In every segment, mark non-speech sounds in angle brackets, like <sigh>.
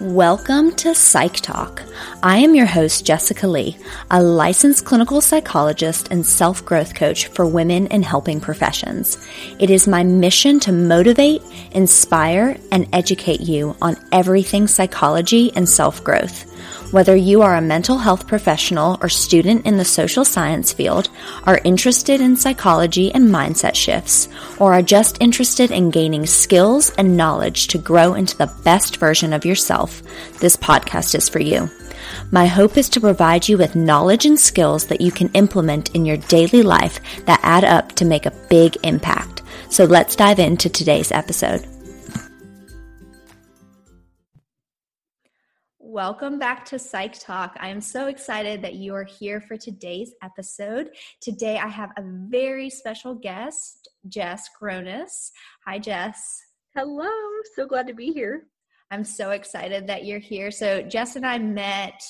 Welcome to Psych Talk. I am your host, Jessica Leigh, a licensed clinical psychologist and self growth coach for women in helping professions. It is my mission to motivate, inspire, and educate you on everything psychology and self growth. Whether you are a mental health professional or student in the social science field, are interested in psychology and mindset shifts, or are just interested in gaining skills and knowledge to grow into the best version of yourself, this podcast is for you. My hope is to provide you with knowledge and skills that you can implement in your daily life that add up to make a big impact. So let's dive into today's episode. Welcome back to Psych Talk. I am so excited that you are here for today's episode. Today I have a very special guest, Jess Gronas. Hi, Jess. Hello. So glad to be here. I'm so excited that you're here. So, Jess and I met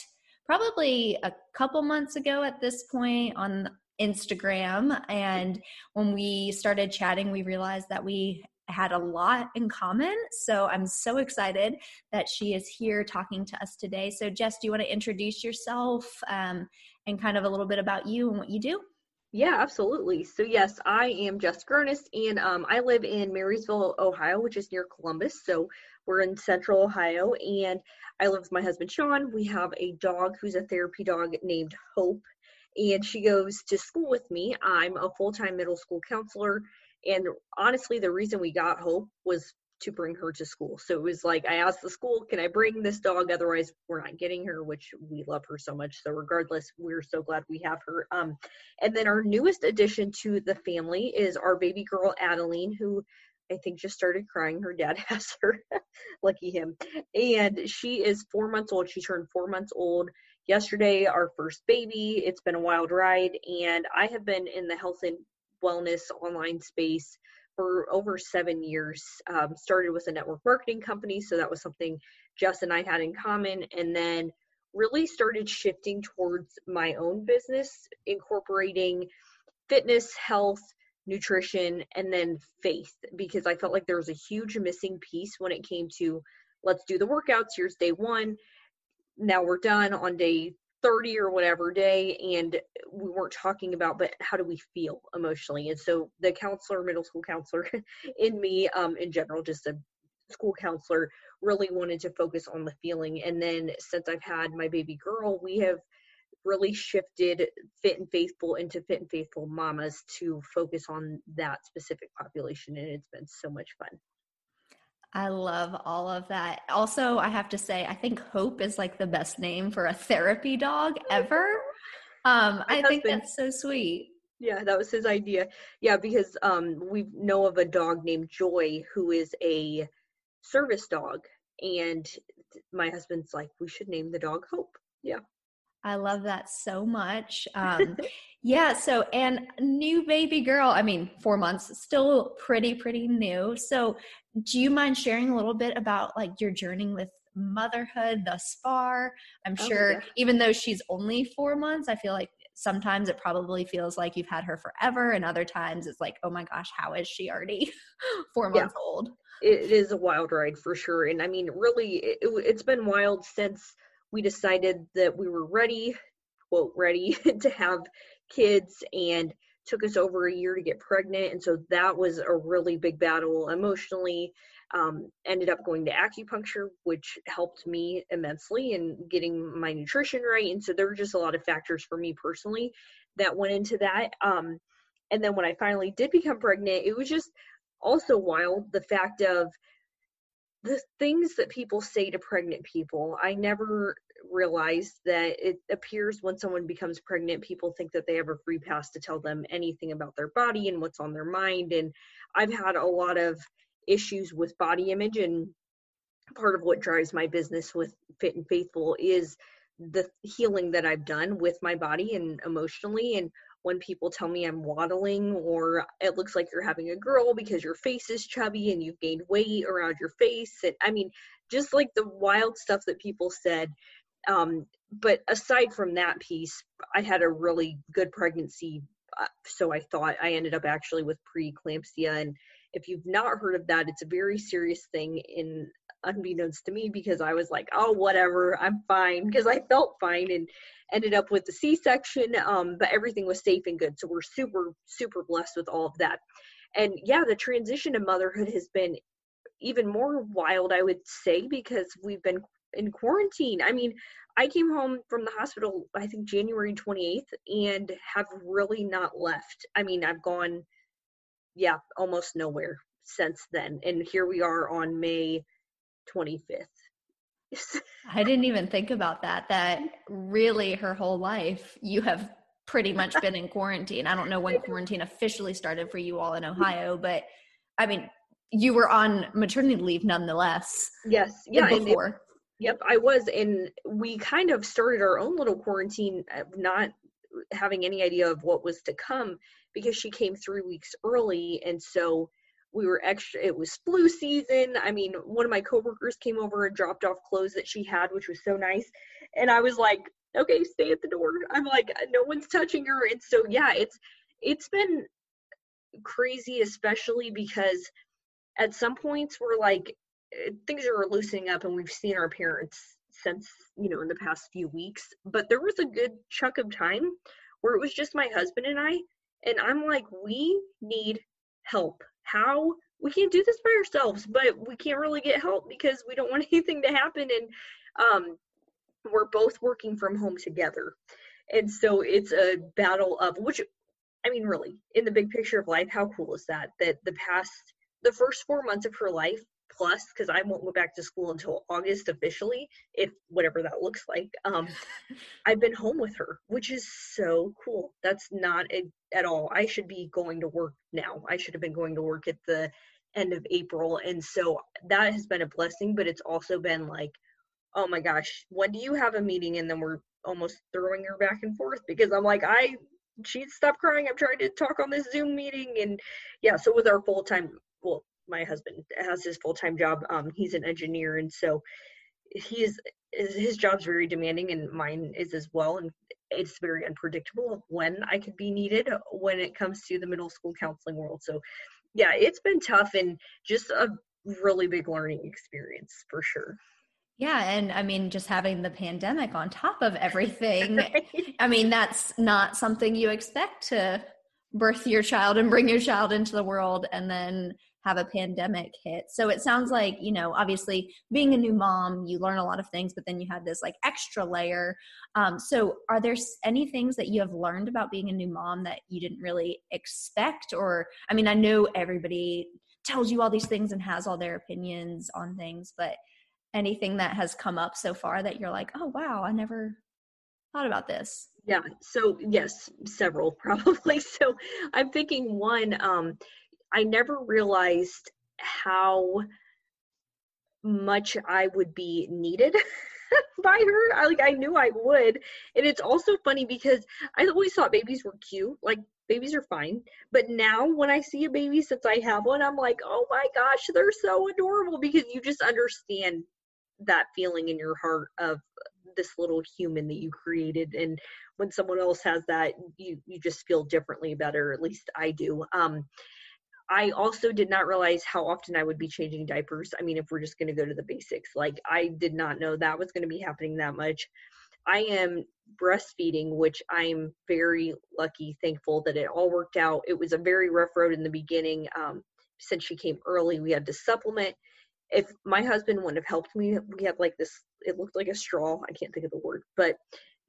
probably a couple months ago at this point on Instagram. And when we started chatting, we realized that we had a lot in common. So I'm so excited that she is here talking to us today. So, Jess, do you want to introduce yourself um, and kind of a little bit about you and what you do? Yeah, absolutely. So, yes, I am Jess Gronas, and um, I live in Marysville, Ohio, which is near Columbus. So, we're in central Ohio, and I live with my husband, Sean. We have a dog who's a therapy dog named Hope, and she goes to school with me. I'm a full time middle school counselor and honestly, the reason we got Hope was to bring her to school. So it was like I asked the school, "Can I bring this dog? Otherwise, we're not getting her." Which we love her so much. So regardless, we're so glad we have her. Um, and then our newest addition to the family is our baby girl Adeline, who I think just started crying. Her dad <laughs> has her. Lucky him. And she is four months old. She turned four months old yesterday. Our first baby. It's been a wild ride, and I have been in the health and wellness online space for over seven years. Um, started with a network marketing company, so that was something Jess and I had in common, and then really started shifting towards my own business, incorporating fitness, health, nutrition, and then faith, because I felt like there was a huge missing piece when it came to let's do the workouts. Here's day one. Now we're done on day 30 or whatever day and we weren't talking about but how do we feel emotionally? And so the counselor middle school counselor <laughs> in me um in general just a school counselor really wanted to focus on the feeling. And then since i've had my baby girl we have really shifted fit and faithful into fit and faithful mamas to focus on that specific population and it's been so much fun I love all of that. Also, I have to say, I think Hope is like the best name for a therapy dog ever. Um, I think that's so sweet. Yeah, that was his idea. Yeah, because um, we know of a dog named Joy who is a service dog, and my husband's like, we should name the dog Hope. Yeah. I love that so much. Um, <laughs> yeah. So, and new baby girl, I mean, four months, still pretty, pretty new. So, do you mind sharing a little bit about like your journey with motherhood thus far? I'm oh, sure, yeah. even though she's only four months, I feel like sometimes it probably feels like you've had her forever, and other times it's like, oh my gosh, how is she already <laughs> four months yeah. old? It is a wild ride for sure. And I mean, really, it, it's been wild since we decided that we were ready, quote, ready <laughs> to have kids and took us over a year to get pregnant. And so that was a really big battle emotionally. Um, ended up going to acupuncture, which helped me immensely in getting my nutrition right. And so there were just a lot of factors for me personally that went into that. Um, and then when I finally did become pregnant, it was just also wild the fact of the things that people say to pregnant people, I never realized that it appears when someone becomes pregnant, people think that they have a free pass to tell them anything about their body and what's on their mind. And I've had a lot of issues with body image, and part of what drives my business with Fit and Faithful is the healing that I've done with my body and emotionally. And when people tell me I'm waddling or it looks like you're having a girl because your face is chubby and you've gained weight around your face. And I mean, just like the wild stuff that people said. Um, but aside from that piece, I had a really good pregnancy. Uh, so I thought I ended up actually with preeclampsia. And if you've not heard of that, it's a very serious thing in unbeknownst to me because I was like, oh, whatever, I'm fine because I felt fine and ended up with the C-section. Um, but everything was safe and good, so we're super super blessed with all of that. And yeah, the transition to motherhood has been even more wild, I would say, because we've been in quarantine. I mean, I came home from the hospital, I think January 28th, and have really not left. I mean, I've gone, yeah, almost nowhere since then. And here we are on May 25th. <laughs> I didn't even think about that. That really her whole life you have pretty much been in quarantine. I don't know when quarantine officially started for you all in Ohio, but I mean, you were on maternity leave nonetheless. Yes. Yeah. Before. Yep, I was, and we kind of started our own little quarantine, uh, not having any idea of what was to come because she came three weeks early, and so we were extra. It was flu season. I mean, one of my coworkers came over and dropped off clothes that she had, which was so nice, and I was like, "Okay, stay at the door." I'm like, "No one's touching her," and so yeah, it's it's been crazy, especially because at some points we're like Eh, things are loosening up and we've seen our parents since you know in the past few weeks but there was a good chunk of time where it was just my husband and i and i'm like we need help how we can't do this by ourselves but we can't really get help because we don't want <laughs> anything to happen and um, we're both working from home together. And so it's a battle of which i mean really in the big picture of life how cool is that? That the past the first four months of her life plus because I won't go back to school until August officially, if whatever that looks like. Um, <laughs> I've been home with her, which is so cool. That's not a, at all. I should be going to work now. I should have been going to work at the end of April, and so that has been a blessing. But it's also been like, oh my gosh, when do you have a meeting? And then we're almost throwing her back and forth because I'm like, I she'd stop crying. I'm trying to talk on this Zoom meeting, and yeah. So with our full time, well, my husband has his full time job. Um, he's an engineer, and so he's his job's very demanding, and mine is as well. And it's very unpredictable when I could be needed when it comes to the middle school counseling world. So, yeah, it's been tough and just a really big learning experience for sure. Yeah, and I mean, just having the pandemic on top of everything, <laughs> right. I mean, that's not something you expect to birth your child and bring your child into the world and then have a pandemic hit. So it sounds like, you know, obviously being a new mom, you learn a lot of things, but then you had this like extra layer. Um, so are there any things that you have learned about being a new mom that you didn't really expect? Or, I mean, I know everybody tells you all these things and has all their opinions on things, but anything that has come up so far that you're like, oh, wow, I never thought about this? Yeah. So yes, several <laughs> probably. So I'm thinking one, um, I never realized how much I would be needed <laughs> by her. I like I knew I would. And it's also funny because I always thought babies were cute. Like babies are fine. But now when I see a baby since I have one, I'm like, "Oh my gosh, they're so adorable" because you just understand that feeling in your heart of this little human that you created and when someone else has that you you just feel differently better at least I do. Um I also did not realize how often I would be changing diapers. I mean, if we're just going to go to the basics, like I did not know that was going to be happening that much. I am breastfeeding, which I'm very lucky, thankful that it all worked out. It was a very rough road in the beginning. Um, since she came early, we had to supplement. If my husband wouldn't have helped me, we had like this, it looked like a straw. I can't think of the word, but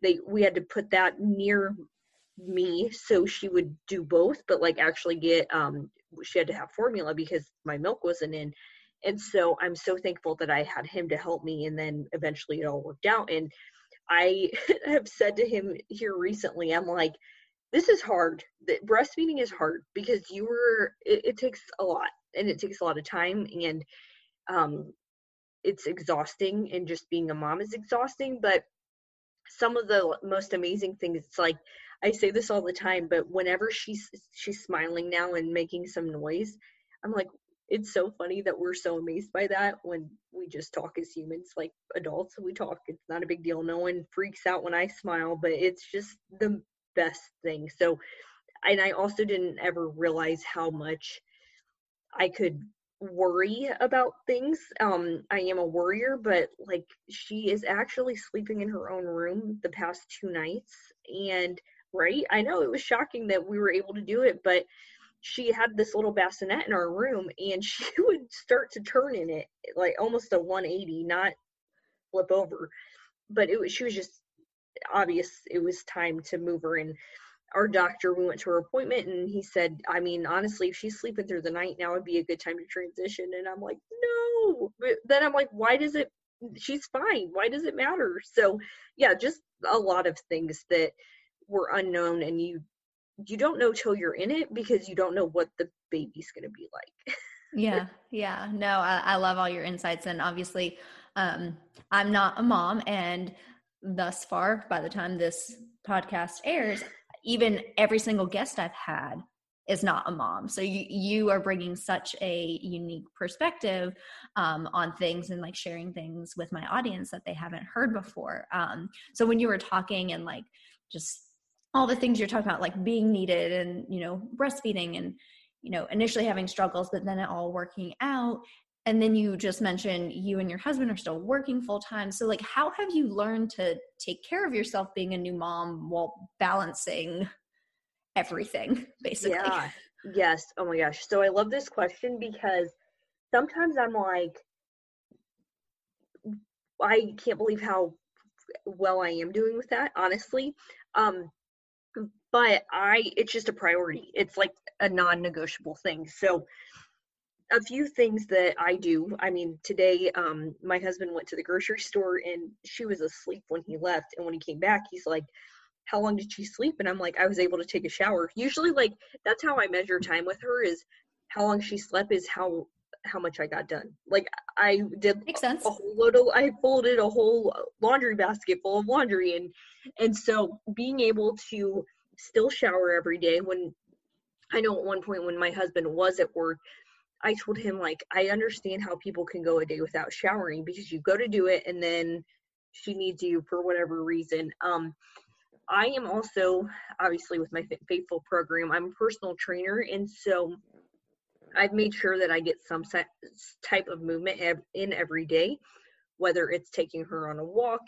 they, we had to put that near me so she would do both, but like actually get um she had to have formula because my milk wasn't in. And so i'm so thankful that i had him to help me and then eventually it all worked out. And i <laughs> have said to him here recently i'm like this is hard. Breastfeeding is hard because you were it, it takes a lot and it takes a lot of time and um it's exhausting and just being a mom is exhausting. But some of the most amazing things it's like I say this all the time, but whenever she's she's smiling now and making some noise, I'm like, it's so funny that we're so amazed by that when we just talk as humans, like adults. We talk. It's not a big deal. No one freaks out when I smile, but it's just the best thing. So, and I also didn't ever realize how much I could worry about things. Um, I am a worrier, but like she is actually sleeping in her own room the past two nights. And right, I know it was shocking that we were able to do it, but she had this little bassinet in our room and <laughs> she would start to turn in it like almost a 180, not flip over. But it was she was just obvious it was time to move her in our doctor, we went to her appointment and he said, I mean, honestly, if she's sleeping through the night, now would be a good time to transition. And I'm like, no. But then I'm like, why does it, she's fine. Why does it matter? So, yeah, just a lot of things that were unknown and you, you don't know till you're in it because you don't know what the baby's going to be like. yeah. <laughs> Yeah. No, I, I love all your insights. And obviously, um, I'm not a mom and thus far, by the time this podcast airs, even every single guest I've had is not a mom. So you you are bringing such a unique perspective um, on things and like sharing things with my audience that they haven't heard before. Um, so when you were talking and like just all the things you're talking about, like being needed and you know breastfeeding and you know initially having struggles, but then it all working out. And then you just mentioned you and your husband are still working full time. So like how have you learned to take care of yourself being a new mom while balancing everything <laughs> basically? Yeah. Yes. Oh my gosh. So I love this question because sometimes I'm like I can't believe how well I am doing with that, honestly. Um but I it's just a priority. It's like a non-negotiable thing. So a few things that I do. I mean, today um, my husband went to the grocery store and she was asleep when he left, and when he came back, he's like, "How long did she sleep?" And I'm like, "I was able to take a shower." Usually, like that's how I measure time with her is how long she slept is how how much I got done. Like I did Makes sense. a whole load of I folded a whole laundry basket full of laundry and and so being able to still shower every day when I know at one point when my husband was at work I told him like I understand how people can go a day without showering because you go to do it and then she needs you for whatever reason. Um, I am also obviously with my faithful program. I'm a personal trainer, and so I've made sure that I get some type of movement in every day, whether it's taking her on a walk.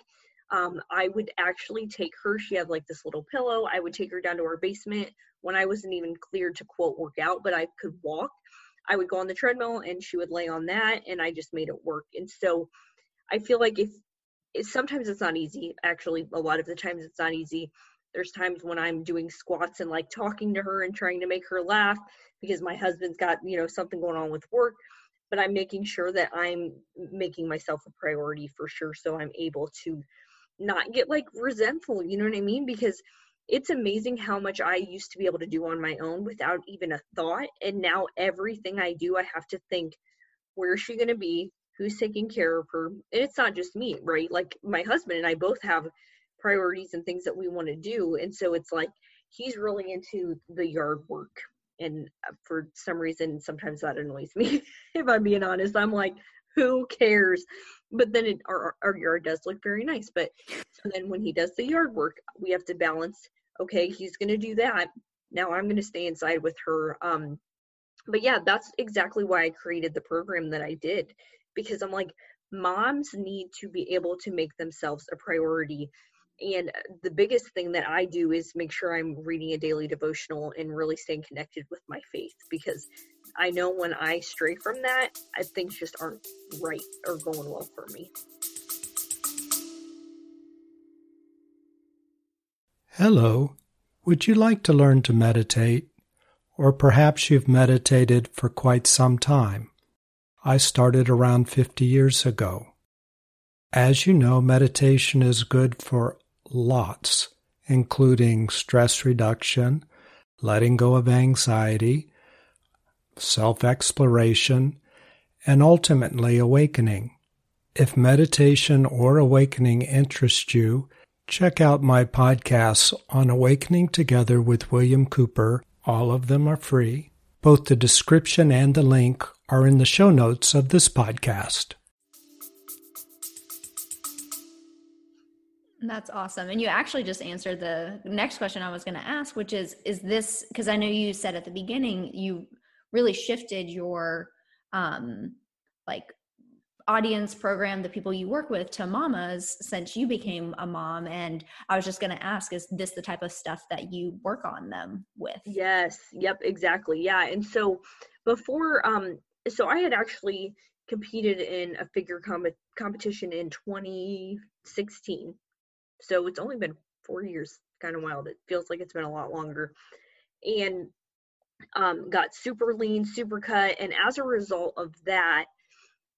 Um, I would actually take her. She had like this little pillow. I would take her down to our basement when I wasn't even cleared to quote work out, but I could walk. I would go on the treadmill and she would lay on that and I just made it work. And so I feel like if, if sometimes it's not easy, actually a lot of the times it's not easy. There's times when I'm doing squats and like talking to her and trying to make her laugh because my husband's got, you know, something going on with work, but I'm making sure that I'm making myself a priority for sure so I'm able to not get like resentful, you know what I mean? Because it's amazing how much I used to be able to do on my own without even a thought. And now everything I do, I have to think, where is she going to be? Who's taking care of her? And it's not just me, right? Like my husband and I both have priorities and things that we want to do. And so it's like he's really into the yard work. And uh, for some reason, sometimes that annoys me. <laughs> if I'm being honest, I'm like, who cares? But then it, our, our yard does look very nice. But so then when he does the yard work, we have to balance. Okay, he's going to do that. Now I'm going to stay inside with her. Um, but yeah, that's exactly why I created the program that I did because I'm like, moms need to be able to make themselves a priority. And the biggest thing that I do is make sure I'm reading a daily devotional and really staying connected with my faith because I know when I stray from that, things just aren't right or going well for me. Hello. Would you like to learn to meditate? Or perhaps you've meditated for quite some time. I started around 50 years ago. As you know, meditation is good for lots, including stress reduction, letting go of anxiety, self exploration, and ultimately awakening. If meditation or awakening interests you, check out my podcasts on Awakening Together with William Cooper. All of them are free. Both the description and the link are in the show notes of this podcast. That's awesome. And you actually just answered the next question I was going to ask, which is Is this because I know you said at the beginning you really shifted your um like audience program the people you work with to mamas since you became a mom and i was just going to ask is this the type of stuff that you work on them with? Yes yep exactly yeah and so before um so i had actually competed in a figure com- competition in 2016 so it's only been four years kind of wild it feels like it's been a lot longer and um, got super lean super cut and as a result of that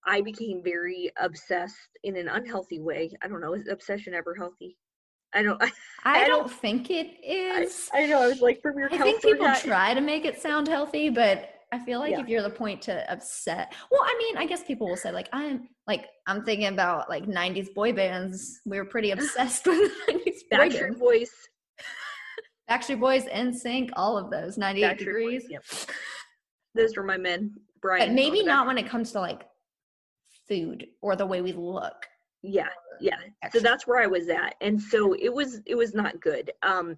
I became very obsessed in an unhealthy way. I don't know, is obsession ever healthy? I don't. I, <laughs> I, I don't, don't, think it is. I, I, know. I was like, from your. I think people try to make it sound healthy, but I feel like yeah. if you're the point to upset, well, I mean, I guess people will say like I'm like I'm thinking about like '90s boy bands. We were pretty <laughs> obsessed with <laughs> '90s boy Backstreet Boys, Backstreet Boys, NSYNC, all of those. 98 Backstreet degrees. Boys, yep. Those were my men. Brian. But maybe not when it comes to like food or the way we look yeah yeah so that's where i was at and so it was it was not good um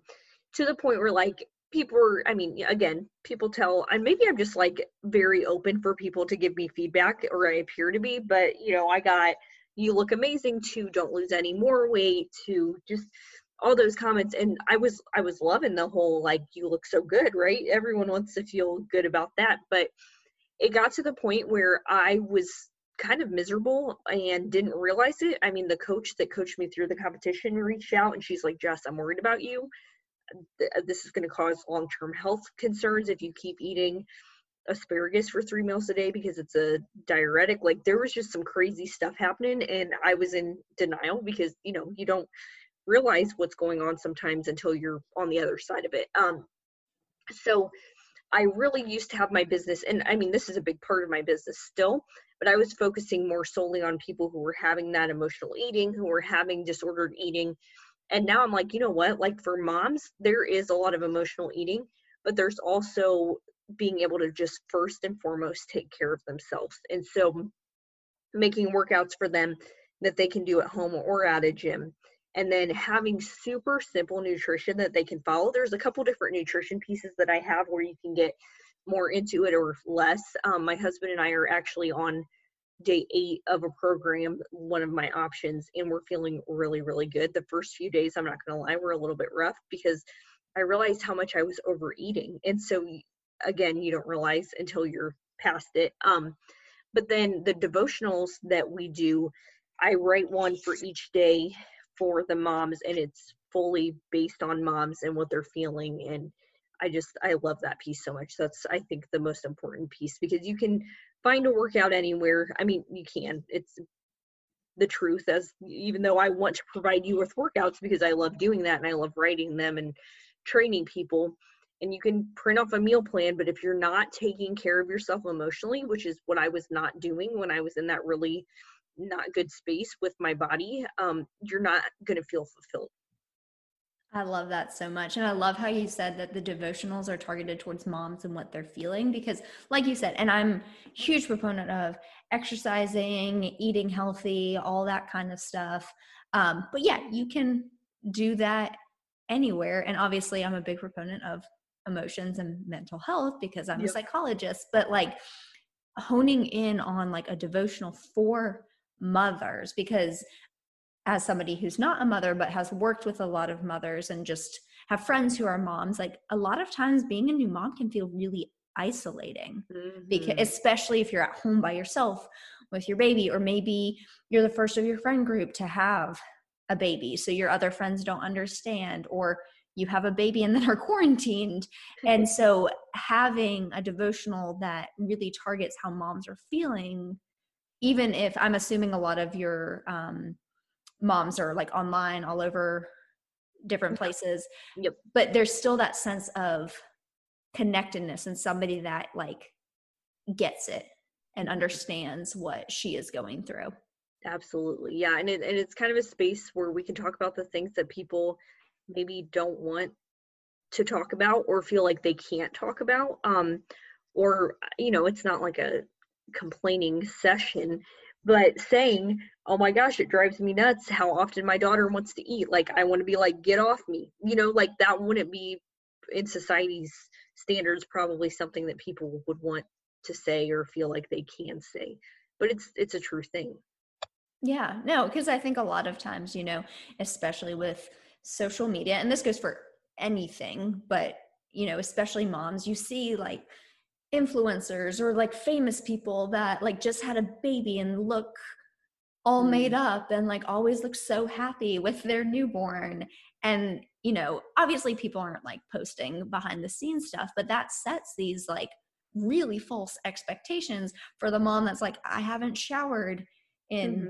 to the point where like people were i mean again people tell and maybe i'm just like very open for people to give me feedback or i appear to be but you know i got you look amazing to don't lose any more weight to just all those comments and i was i was loving the whole like you look so good right everyone wants to feel good about that but it got to the point where i was kind of miserable and didn't realize it. I mean, the coach that coached me through the competition reached out and she's like, Jess, I'm worried about you. This is going to cause long term health concerns if you keep eating asparagus for three meals a day because it's a diuretic. Like, there was just some crazy stuff happening, and I was in denial because, you know, you don't realize what's going on sometimes until you're on the other side of it. Um, so, I really used to have my business, and I mean, this is a big part of my business still, but I was focusing more solely on people who were having that emotional eating, who were having disordered eating. And now I'm like, you know what? Like for moms, there is a lot of emotional eating, but there's also being able to just first and foremost take care of themselves. And so making workouts for them that they can do at home or at a gym and then having super simple nutrition that they can follow. There's a couple different nutrition pieces that I have where you can get more into it or less. Um, my husband and I are actually on day eight of a program, one of my options, and we're feeling really, really good. The first few days, I'm not going to lie, were a little bit rough because I realized how much I was overeating. And so, again, you don't realize until you're past it. Um, but then the devotionals that we do, I write one for each day for the moms and it's fully based on moms and what they're feeling and i just i love that piece so much. That's i think the most important piece because you can find a workout anywhere. I mean you can. It's the truth as even though i want to provide you with workouts because i love doing that and i love writing them and training people and you can print off a meal plan but if you're not taking care of yourself emotionally which is what i was not doing when i was in that really not good space with my body, um, you're not going to feel fulfilled. I love that so much. And I love how you said that the devotionals are targeted towards moms and what they're feeling because like you said, and I'm huge proponent of exercising, eating healthy, all that kind of stuff. Um, but yeah, you can do that anywhere. And obviously I'm a big proponent of emotions and mental health because I'm yep. a psychologist, but like honing in on like a devotional for mothers because as somebody who's not a mother but has worked with a lot of mothers and just have friends who are moms like a lot of times being a new mom can feel really isolating mm-hmm. because especially if you're at home by yourself with your baby or maybe you're the first of your friend group to have a baby so your other friends don't understand or you have a baby and then are <laughs> quarantined and <laughs> so having a devotional that really targets how moms are feeling even if I'm assuming a lot of your um, moms are like online all over different places. Yep. But there's still that sense of connectedness and somebody that like gets it and understands what she is going through. Absolutely. Yeah. And, it, and it's kind of a space where we can talk about the things that people maybe don't want to talk about or feel like they can't talk about. Um, or, you know, it's not like a complaining session but saying oh my gosh it drives me nuts how often my daughter wants to eat. Like i want to be like get off me. You know like that wouldn't be in society's standards probably something that people would want to say or feel like they can say but it's it's a true thing. Yeah no because i think a lot of times you know especially with social media and this goes for anything but you know especially moms you see like influencers or like famous people that like just had a baby and look all mm. made up and like always look so happy with their newborn and you know obviously people aren't like posting behind the scenes stuff but that sets these like really false expectations for the mom that's like i haven't showered in mm-hmm.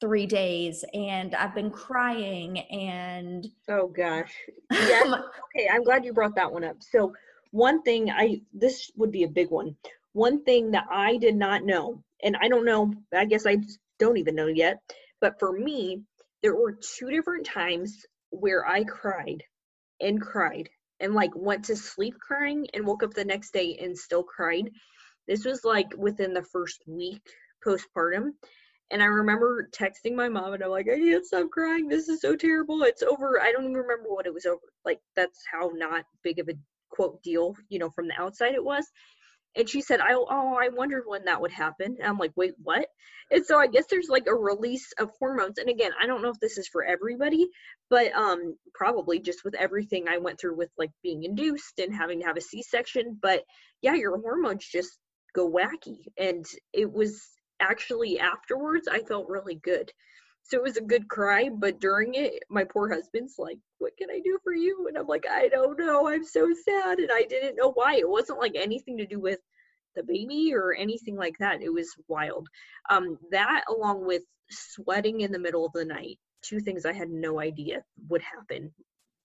three days and i've been crying and oh gosh <laughs> yeah okay i'm glad you brought that one up so one thing i this would be a big one one thing that i did not know and i don't know i guess i don't even know yet but for me there were two different times where i cried and cried and like went to sleep crying and woke up the next day and still cried this was like within the first week postpartum and I remember texting my mom and I'm like, I can't stop crying. This is so terrible. It's over. I don't even remember what it was over. Like that's how not big of a quote deal, you know, from the outside it was. And she said, I, oh, I wondered when that would happen. And I'm like, wait, what? And so I guess there's like a release of hormones. And again, I don't know if this is for everybody, but um, probably just with everything I went through with like being induced and having to have a C-section. But yeah, your hormones just go wacky. And it was actually afterwards, I felt really good so it was a good cry but during it my poor husband's like what can i do for you? And i'm like i don't know. I'm so sad. And i didn't know why. It wasn't like anything to do with the baby or anything like that. It was wild. Um that along with sweating in the middle of the night two things i had no idea would happen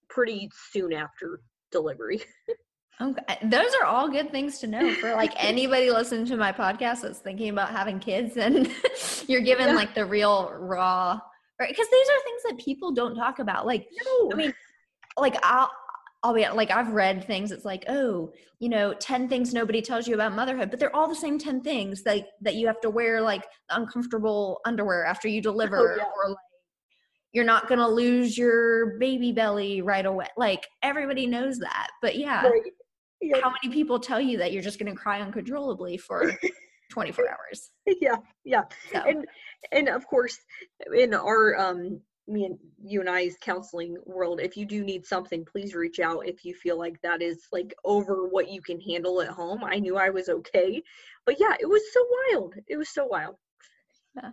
pretty soon after delivery <laughs> Okay. Those are all good things to know for like <laughs> anybody listening to my podcast that's thinking about having kids and <laughs> you're given yeah. like the real raw right because these are things that people don't talk about. Like no. I mean like I'll I'll be like I've read things it's like, oh, you know, 10 things nobody tells you about motherhood, but they're all the same 10 things that that you have to wear like uncomfortable underwear after you oh, deliver oh, yeah. or like you're not going to lose your baby belly right away. Like everybody knows that. But yeah. Right yeah. how many people tell you that you're just going to cry uncontrollably for <laughs> 24 hours yeah yeah so. and and of course in our um me and you and I's counseling world, if you do need something, please reach out if you feel like that is like over what you can handle at home. I knew I was okay, but yeah, it was so wild. It was so wild. Yeah.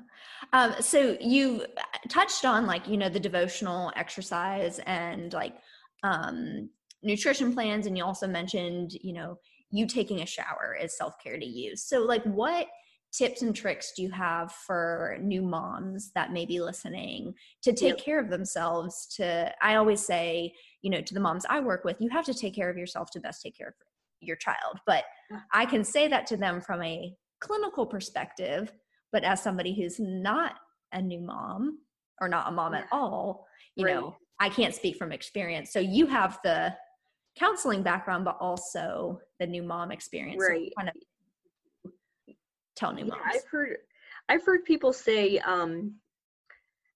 Um, so you touched on like you know the devotional exercise and like um, nutrition plans and you also mentioned you know you taking a shower is self-care to you. So like what tips and tricks do you have for new moms that may be listening to take care of themselves to i always say you know to the moms i work with you have to take care of yourself to best take care of your child. But i can say that to them from a clinical perspective but as somebody who's not a new mom or not a mom yeah. at all you right. know i can't speak from experience. So you have the counseling background, but also the new mom experience. Right. So kind of tell new yeah, moms. I've heard I've heard people say, um,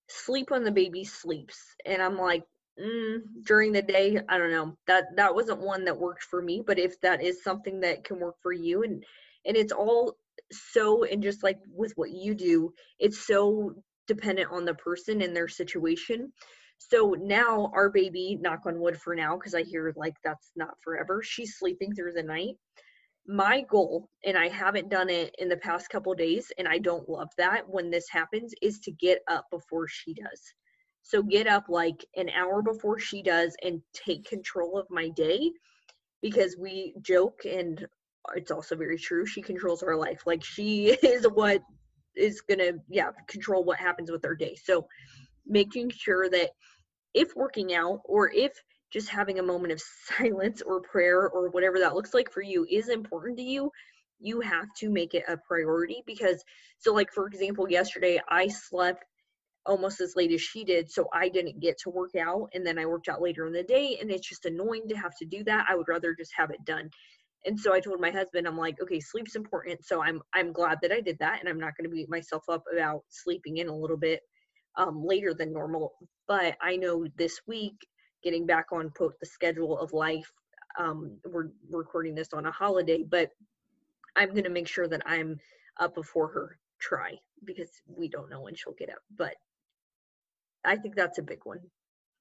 sleep when the baby sleeps. And I'm like, mm, during the day, I don't know. That that wasn't one that worked for me. But if that is something that can work for you and and it's all so and just like with what you do, it's so dependent on the person and their situation. So now our baby, knock on wood for now, because I hear like that's not forever, she's sleeping through the night. My goal, and I haven't done it in the past couple days, and I don't love that when this happens, is to get up before she does. So get up like an hour before she does and take control of my day because we joke and it's also very true. She controls our life. Like she <laughs> is what is gonna yeah control what happens with our day. So making sure that if working out or if just having a moment of <laughs> silence or prayer or whatever that looks like for you is important to you, you have to make it a priority because, so like for example, yesterday I slept almost as late as she did, so I didn't get to work out and then I worked out later in the day and it's just annoying to have to do that. I would rather just have it done. And so I told my husband, I'm like, okay, sleep's important. So I'm I'm glad that I did that and I'm not gonna beat myself up about sleeping in a little bit um, later than normal. But I know this week, getting back on quote the schedule of life, um, we're recording this on a holiday, but I'm going to make sure that I'm up before her try because we don't know when she'll get up. But I think that's a big one.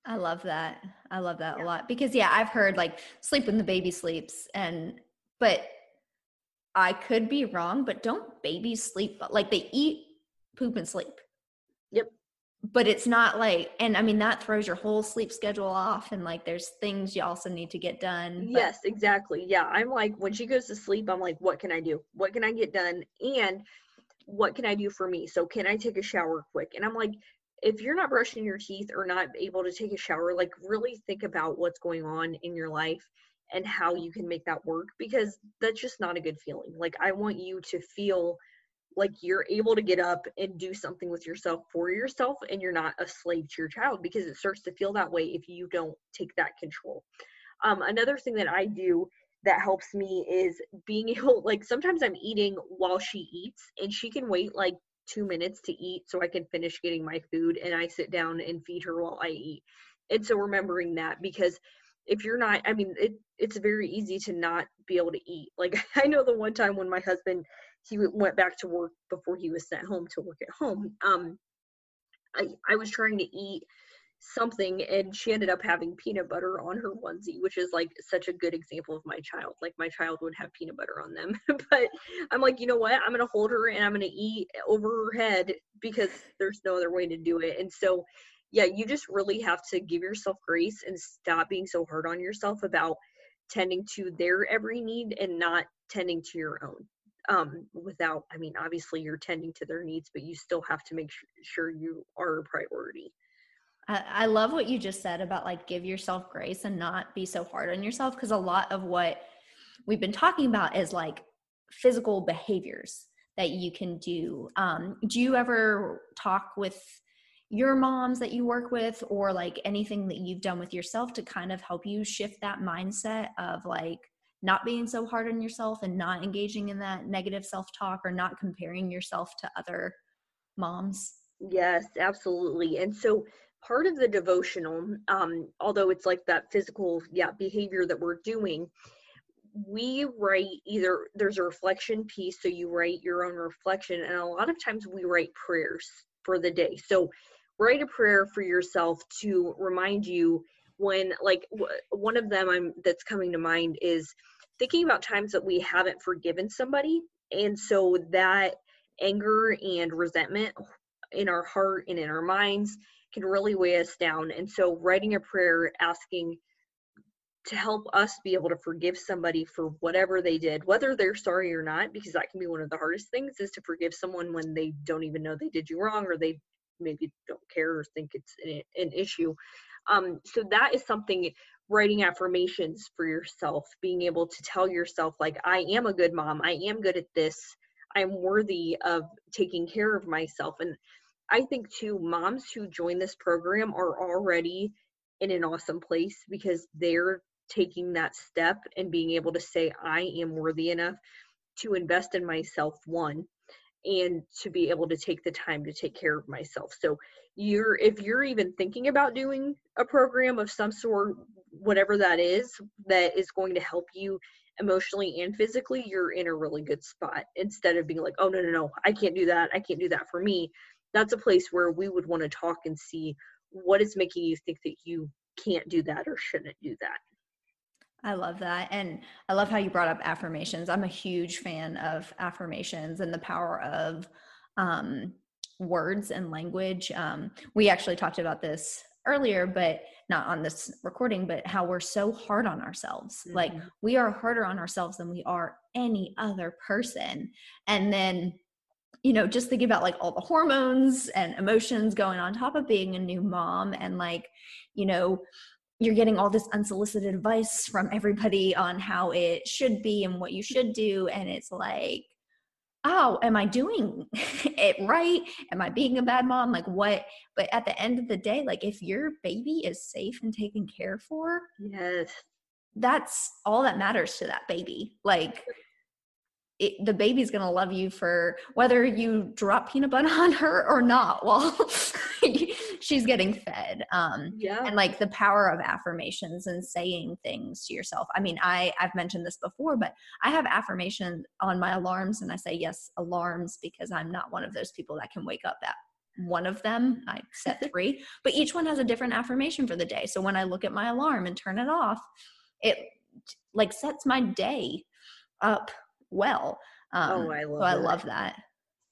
I love that. I love that yeah. a lot because yeah, I've heard like sleep when the baby sleeps and but I could be wrong, but don't babies sleep like they eat, poop and sleep. Yep. But it's not like and I mean that throws your whole sleep schedule off and like there's things you also need to get done. But- yes, exactly. Yeah, I'm like when she goes to sleep, I'm like what can I do? What can I get done? And what can I do for me? So can I take a shower quick? And I'm like if you're not brushing your teeth or not able to take a shower, like really think about what's going on in your life and how you can make that work because that's just not a good feeling. Like, I want you to feel like you're able to get up and do something with yourself for yourself and you're not a slave to your child because it starts to feel that way if you don't take that control. Um, another thing that I do that helps me is being <laughs> able like sometimes I'm eating while she eats and she can wait like two minutes to eat so I can finish getting my food and I sit down and feed her while I eat. And so remembering that because if you're not, I mean, it, it's very easy to not be able to eat. Like <laughs> I know the one time when my husband, he went back to work before he was sent home to work at home. Um, I, I was trying to eat something and she ended up having peanut butter on her onesie which is like such a good example of my child like my child would have peanut butter on them. <laughs> But i'm like you know what? I'm gonna hold her and i'm gonna eat over her head because there's no other way to do it. And so yeah you just really have to give yourself grace and stop being so hard on yourself about tending to their every need and not tending to your own um, without i mean obviously you're tending to their needs but you still have to make sure you are a priority I, I love what you just said about like give yourself grace and not be so hard on yourself because a lot of what we've been talking about is like physical behaviors that you can do. Um, do you ever talk with your moms that you work with or like anything that you've done with yourself to kind of help you shift that mindset of like not being so hard on yourself and not engaging in that negative self-talk or not comparing yourself to other moms? Yes, absolutely. And so part of the devotional, um, although it's like that physical, yeah, behavior that we're doing, we write either there's a reflection piece, so you write your own reflection, and a lot of times we write prayers for the day. So write a prayer for yourself to remind you when, like, w- one of them I'm that's coming to mind is thinking about times that we haven't forgiven somebody, and so that anger and resentment in our heart and in our minds can really weigh us down. And so, writing a prayer asking to help us be able to forgive somebody for whatever they did, whether they're sorry or not, because that can be one of the hardest things is to forgive someone when they don't even know they did you wrong or they maybe don't care or think it's an, an issue. Um, so, that is something writing affirmations for yourself, being able to tell yourself, like, I am a good mom, I am good at this, I'm worthy of taking care of myself. And I think too, moms who join this program are already in an awesome place because they're taking that step and being able to say, I am worthy enough to invest in myself, one, and to be able to take the time to take care of myself. So you're if you're even thinking about doing a program of some sort, whatever that is, that is going to help you emotionally and physically, you're in a really good spot. Instead of being like, oh no, no, no, I can't do that. I can't do that for me that's a place where we would want to talk and see what is making you think that you can't do that or shouldn't do that. I love that. And I love how you brought up affirmations. I'm a huge fan of affirmations and the power of um, words and language. Um, we actually talked about this earlier, but not on this recording, but how we're so hard on ourselves. Mm-hmm. Like we are harder on ourselves than we are any other person. And then you know, just thinking about like all the hormones and emotions going on top of being a new mom and like, you know, you're getting all this unsolicited advice from everybody on how it should be and what you should do. And it's like, oh, am I doing <laughs> it right? Am I being a bad mom? Like what? But at the end of the day, like if your baby is safe and taken care for, yes, that's all that matters to that baby. Like it, the baby's to love you for whether you drop peanut butter <laughs> on her or not. Well, <laughs> she's getting fed um yeah. and like the power of affirmations and saying things to yourself. I mean i i've mentioned this before but i have affirmations on my alarms and i say yes alarms because i'm not one of those people that can wake up at one of them i set <laughs> three. But each one has a different affirmation for the day. So when i look at my alarm and turn it off it like sets my day up well. Um, oh i love so i that. love that.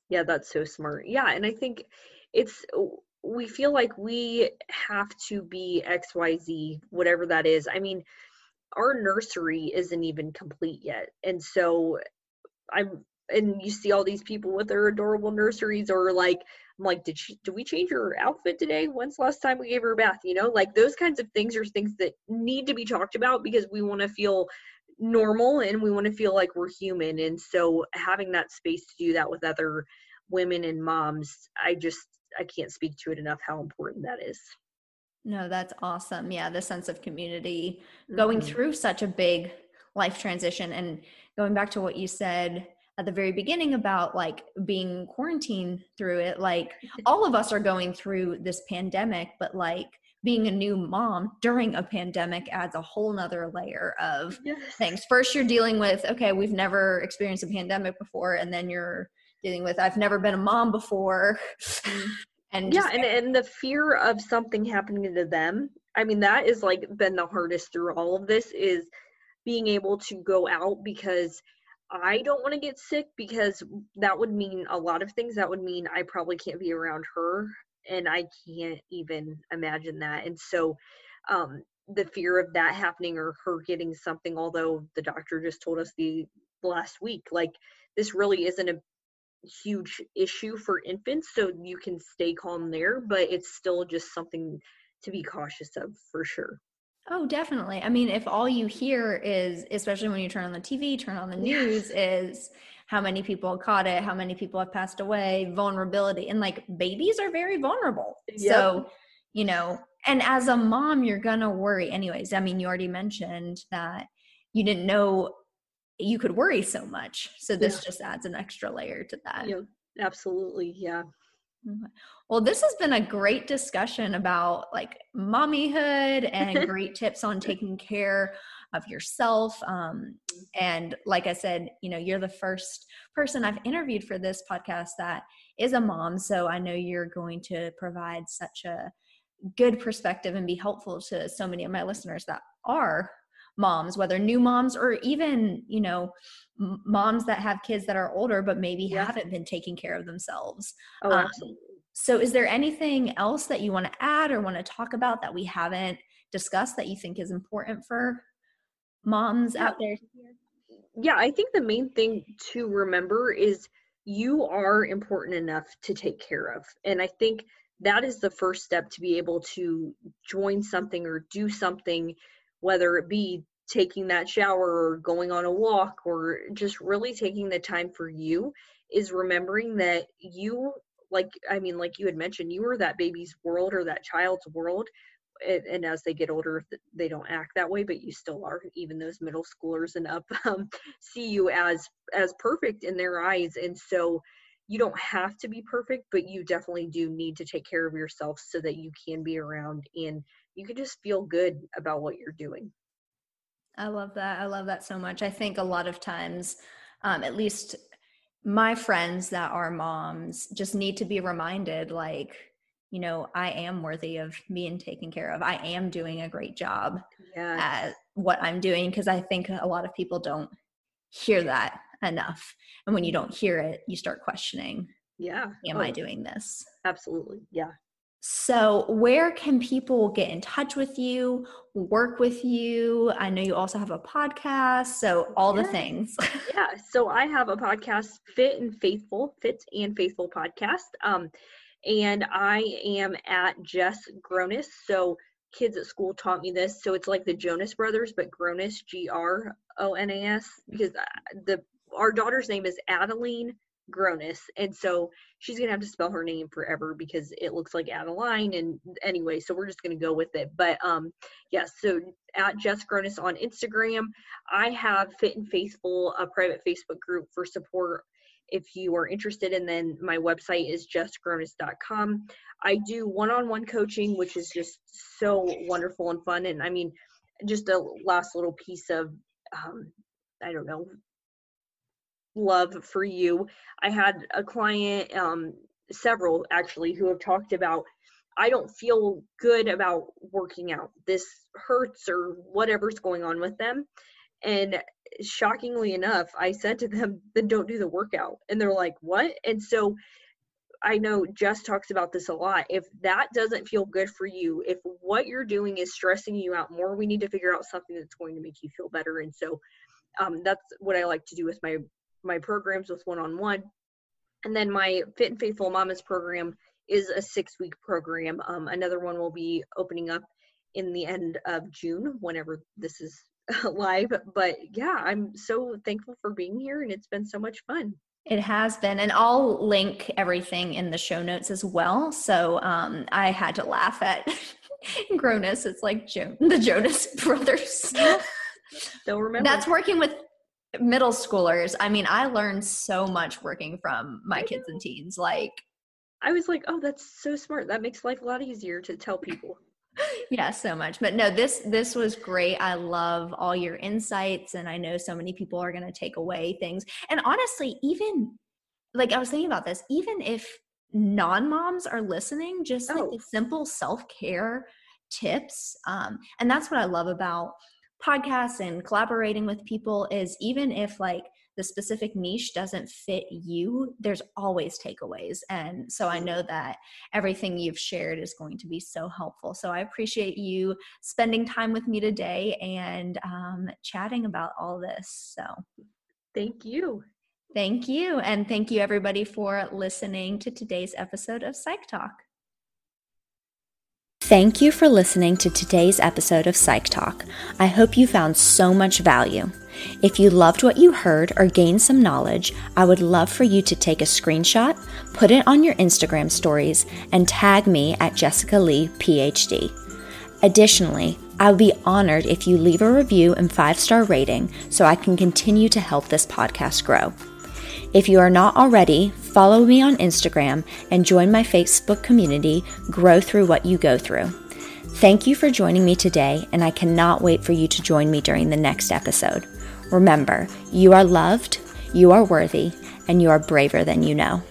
Yeah that's so smart. Yeah and i think it's we feel like we have to be xyz whatever that is. I mean our nursery isn't even complete yet. And so i'm and you see all these people with their adorable nurseries or like i'm like did she did we change her outfit today? When's last time we gave her a bath? You know like those kinds of things are things that need to be talked about because we want to feel normal and we want to feel like we're human. And so having that space to do that with other women and moms i just i can't speak to it enough how important that is no that's awesome yeah the sense of community going Mhm. through such a big life transition and going back to what you said at the very beginning about like being quarantined through it like <laughs> all of us are going through this pandemic but like being a new mom during a pandemic adds a whole nother layer of yes. things first you're dealing with okay we've never experienced a pandemic before and then you're dealing with. I've never been a mom before. <laughs> And yeah just- and, and the fear of something happening to them i mean that is like been the hardest through all of this is being able to go out because i don't want to get sick because that would mean a lot of things. That would mean i probably can't be around her and i can't even imagine that. And so um the fear of that happening or her getting something although the doctor just told us the last week like this really isn't a huge issue for infants so you can stay calm there but it's still just something to be cautious of for sure Oh, definitely. I mean, if all you hear is, especially when you turn on the TV, turn on the news, is how many people caught it, how many people have passed away, vulnerability, and like babies are very vulnerable. Yep. So, you know, and as a mom, you're gonna worry anyways. I mean, you already mentioned that you didn't know you could worry so much. So this just adds an extra layer to that. yeah absolutely yeah Well, this has been a great discussion about like mommyhood and <laughs> great tips on taking care of yourself. Um, and like I said, you know, you're the first person I've interviewed for this podcast that is a mom. So I know you're going to provide such a good perspective and be helpful to so many of my listeners that are moms whether new moms or even you know moms that have kids that are older but maybe Yeah. haven't been taking care of themselves oh Um, so, is there anything else that you want to add or want to talk about that we haven't discussed that you think is important for moms out there? yeah i think the main thing to remember is you are important enough to take care of and i think that is the first step to be able to join something or do something whether it be taking that shower or going on a walk or just really taking the time for you is remembering that you like i mean like you had mentioned you were that baby's world or that child's world and, and as they get older they don't act that way but you still are. Even those middle schoolers and up <laughs> um, see you as as perfect in their eyes and so you don't have to be perfect but you definitely do need to take care of yourself so that you can be around and you can just feel good about what you're doing I love that. I love that so much. I think a lot of times, um, at least my friends that are moms just need to be reminded like, you know, I am worthy of being taken care of. I am doing a great job at what I'm doing because I think a lot of people don't hear that enough. And when you don't hear it, you start questioning, yeah am Oh, I doing this? absolutely yeah So, where can people get in touch with you, work with you? I know you also have a podcast, so all the things. <laughs> yeah so i have a podcast fit and faithful fit and faithful podcast um and i am at Jess Gronas so kids at school taught me this so it's like the jonas brothers but Gronas g-r-o-n-a-s because uh, the our daughter's name is adeline Gronas and so she's gonna have to spell her name forever because it looks like adeline and anyway so we're just gonna go with it but um yes so at Jess Gronas on instagram I have Fit and Faithful, a private Facebook group for support if you are interested. And then my website is jessgronas.com. I do one on one coaching, which is just so wonderful and fun. And I mean, just a last little piece of, um, I don't know, love for you. I had a client, um, several actually, who have talked about I don't feel good about working out. This hurts or whatever's going on with them. And shockingly enough, I said to them, then don't do the workout. And they're like, what? And so I know Jess talks about this a lot. If that doesn't feel good for you, if what you're doing is stressing you out more, we need to figure out something that's going to make you feel better. And so um, that's what I like to do with my my programs with one on one. And then my Fit and Faithful Mamas program is a six week program. Um, another one will be opening up in the end of June, whenever this is <laughs> live. But yeah, I'm so thankful for being here and it's been so much fun. It has been, and I'll link everything in the show notes as well. So um, I had to laugh at <laughs> Gronas. It's like jo- the Jonas <laughs> Brothers. Still remember. That's working with middle schoolers. I mean, I learned so much working from my kids and teens. Like, I was like, oh, that's so smart. That makes life a lot easier to tell people. <laughs> yeah, so much. But no, this this was great. I love all your insights and I know so many people are going to take away things. And honestly, even like I was thinking about this, even if non-moms are listening, just like oh. the simple self-care tips um and that's what I love about podcasts and collaborating with people is even if like the specific niche doesn't fit you, there's always takeaways. And so I know that everything you've shared is going to be so helpful. So I appreciate you spending time with me today and um, chatting about all this. So thank you. Thank you. And thank you, everybody, for listening to today's episode of Psych Talk. Thank you for listening to today's episode of Psych Talk. I hope you found so much value. If you loved what you heard or gained some knowledge, I would love for you to take a screenshot, put it on your Instagram stories, and tag me at Jessica Leigh, PhD. Additionally, I would be honored if you leave a review and five star rating so I can continue to help this podcast grow. If you are not already, follow me on Instagram and join my Facebook community, Grow Through What You Go Through. Thank you for joining me today, and I cannot wait for you to join me during the next episode. Remember, you are loved, you are worthy, and you are braver than you know.